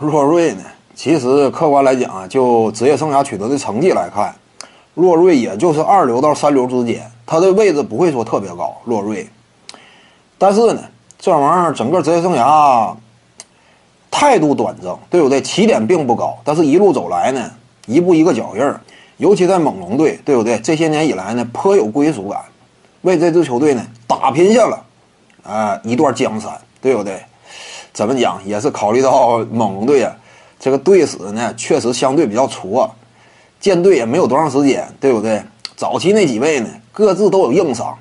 洛瑞呢，其实客观来讲啊，就职业生涯取得的成绩来看，洛瑞也就是二流到三流之间，他的位置不会说特别高。洛瑞，但是呢，这玩意儿整个职业生涯态度端正，对不对？起点并不高，但是一路走来呢，一步一个脚印儿，尤其在猛龙队，对不对？这些年以来呢，颇有归属感，为这支球队呢打拼下了啊一段江山，对不对？怎么讲也是考虑到猛龙队啊，这个队史呢确实相对比较矬，建队也没有多长时间，对不对？早期那几位呢各自都有硬伤，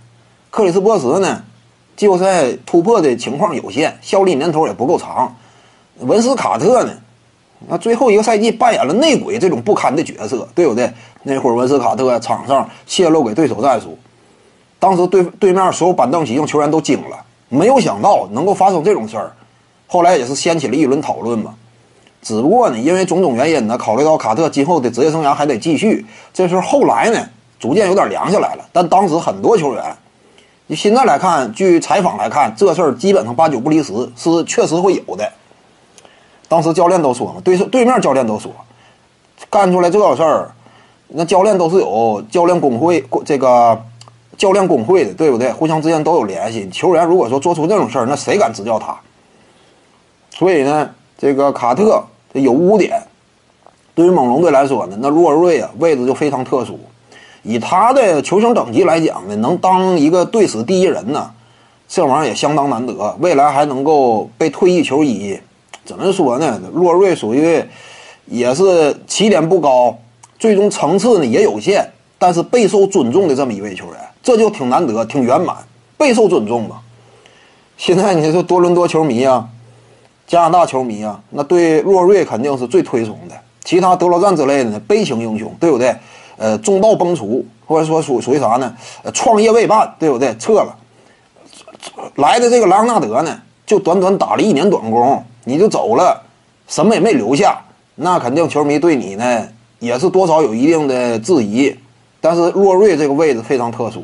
克里斯波什呢季后赛突破的情况有限，效力年头也不够长。文斯卡特呢，那最后一个赛季扮演了内鬼这种不堪的角色，对不对？那会儿文斯卡特场上泄露给对手战术，当时对对面所有板凳席上球员都惊了，没有想到能够发生这种事儿。后来也是掀起了一轮讨论嘛，只不过呢，因为种种原因呢，考虑到卡特今后的职业生涯还得继续，这事后来呢，逐渐有点凉下来了。但当时很多球员，你现在来看，据采访来看，这事儿基本上八九不离十，是确实会有的。当时教练都说嘛，对对面教练都说，干出来这个事儿，那教练都是有教练工会这个教练工会的，对不对？互相之间都有联系。球员如果说做出这种事儿，那谁敢指教他？所以呢，这个卡特这有污点，对于猛龙队来说呢，那洛瑞啊位置就非常特殊。以他的球星等级来讲呢，能当一个队史第一人呢，这玩意儿也相当难得。未来还能够被退役球衣，怎么说呢？洛瑞属于也是起点不高，最终层次呢也有限，但是备受尊重的这么一位球员，这就挺难得，挺圆满，备受尊重吧。现在你说多伦多球迷啊。加拿大球迷啊，那对洛瑞肯定是最推崇的。其他德罗赞之类的呢，悲情英雄，对不对？呃，中道崩殂，或者说属属于啥呢？创业未半，对不对？撤了，来的这个莱昂纳德呢，就短短打了一年短工，你就走了，什么也没留下，那肯定球迷对你呢也是多少有一定的质疑。但是洛瑞这个位置非常特殊。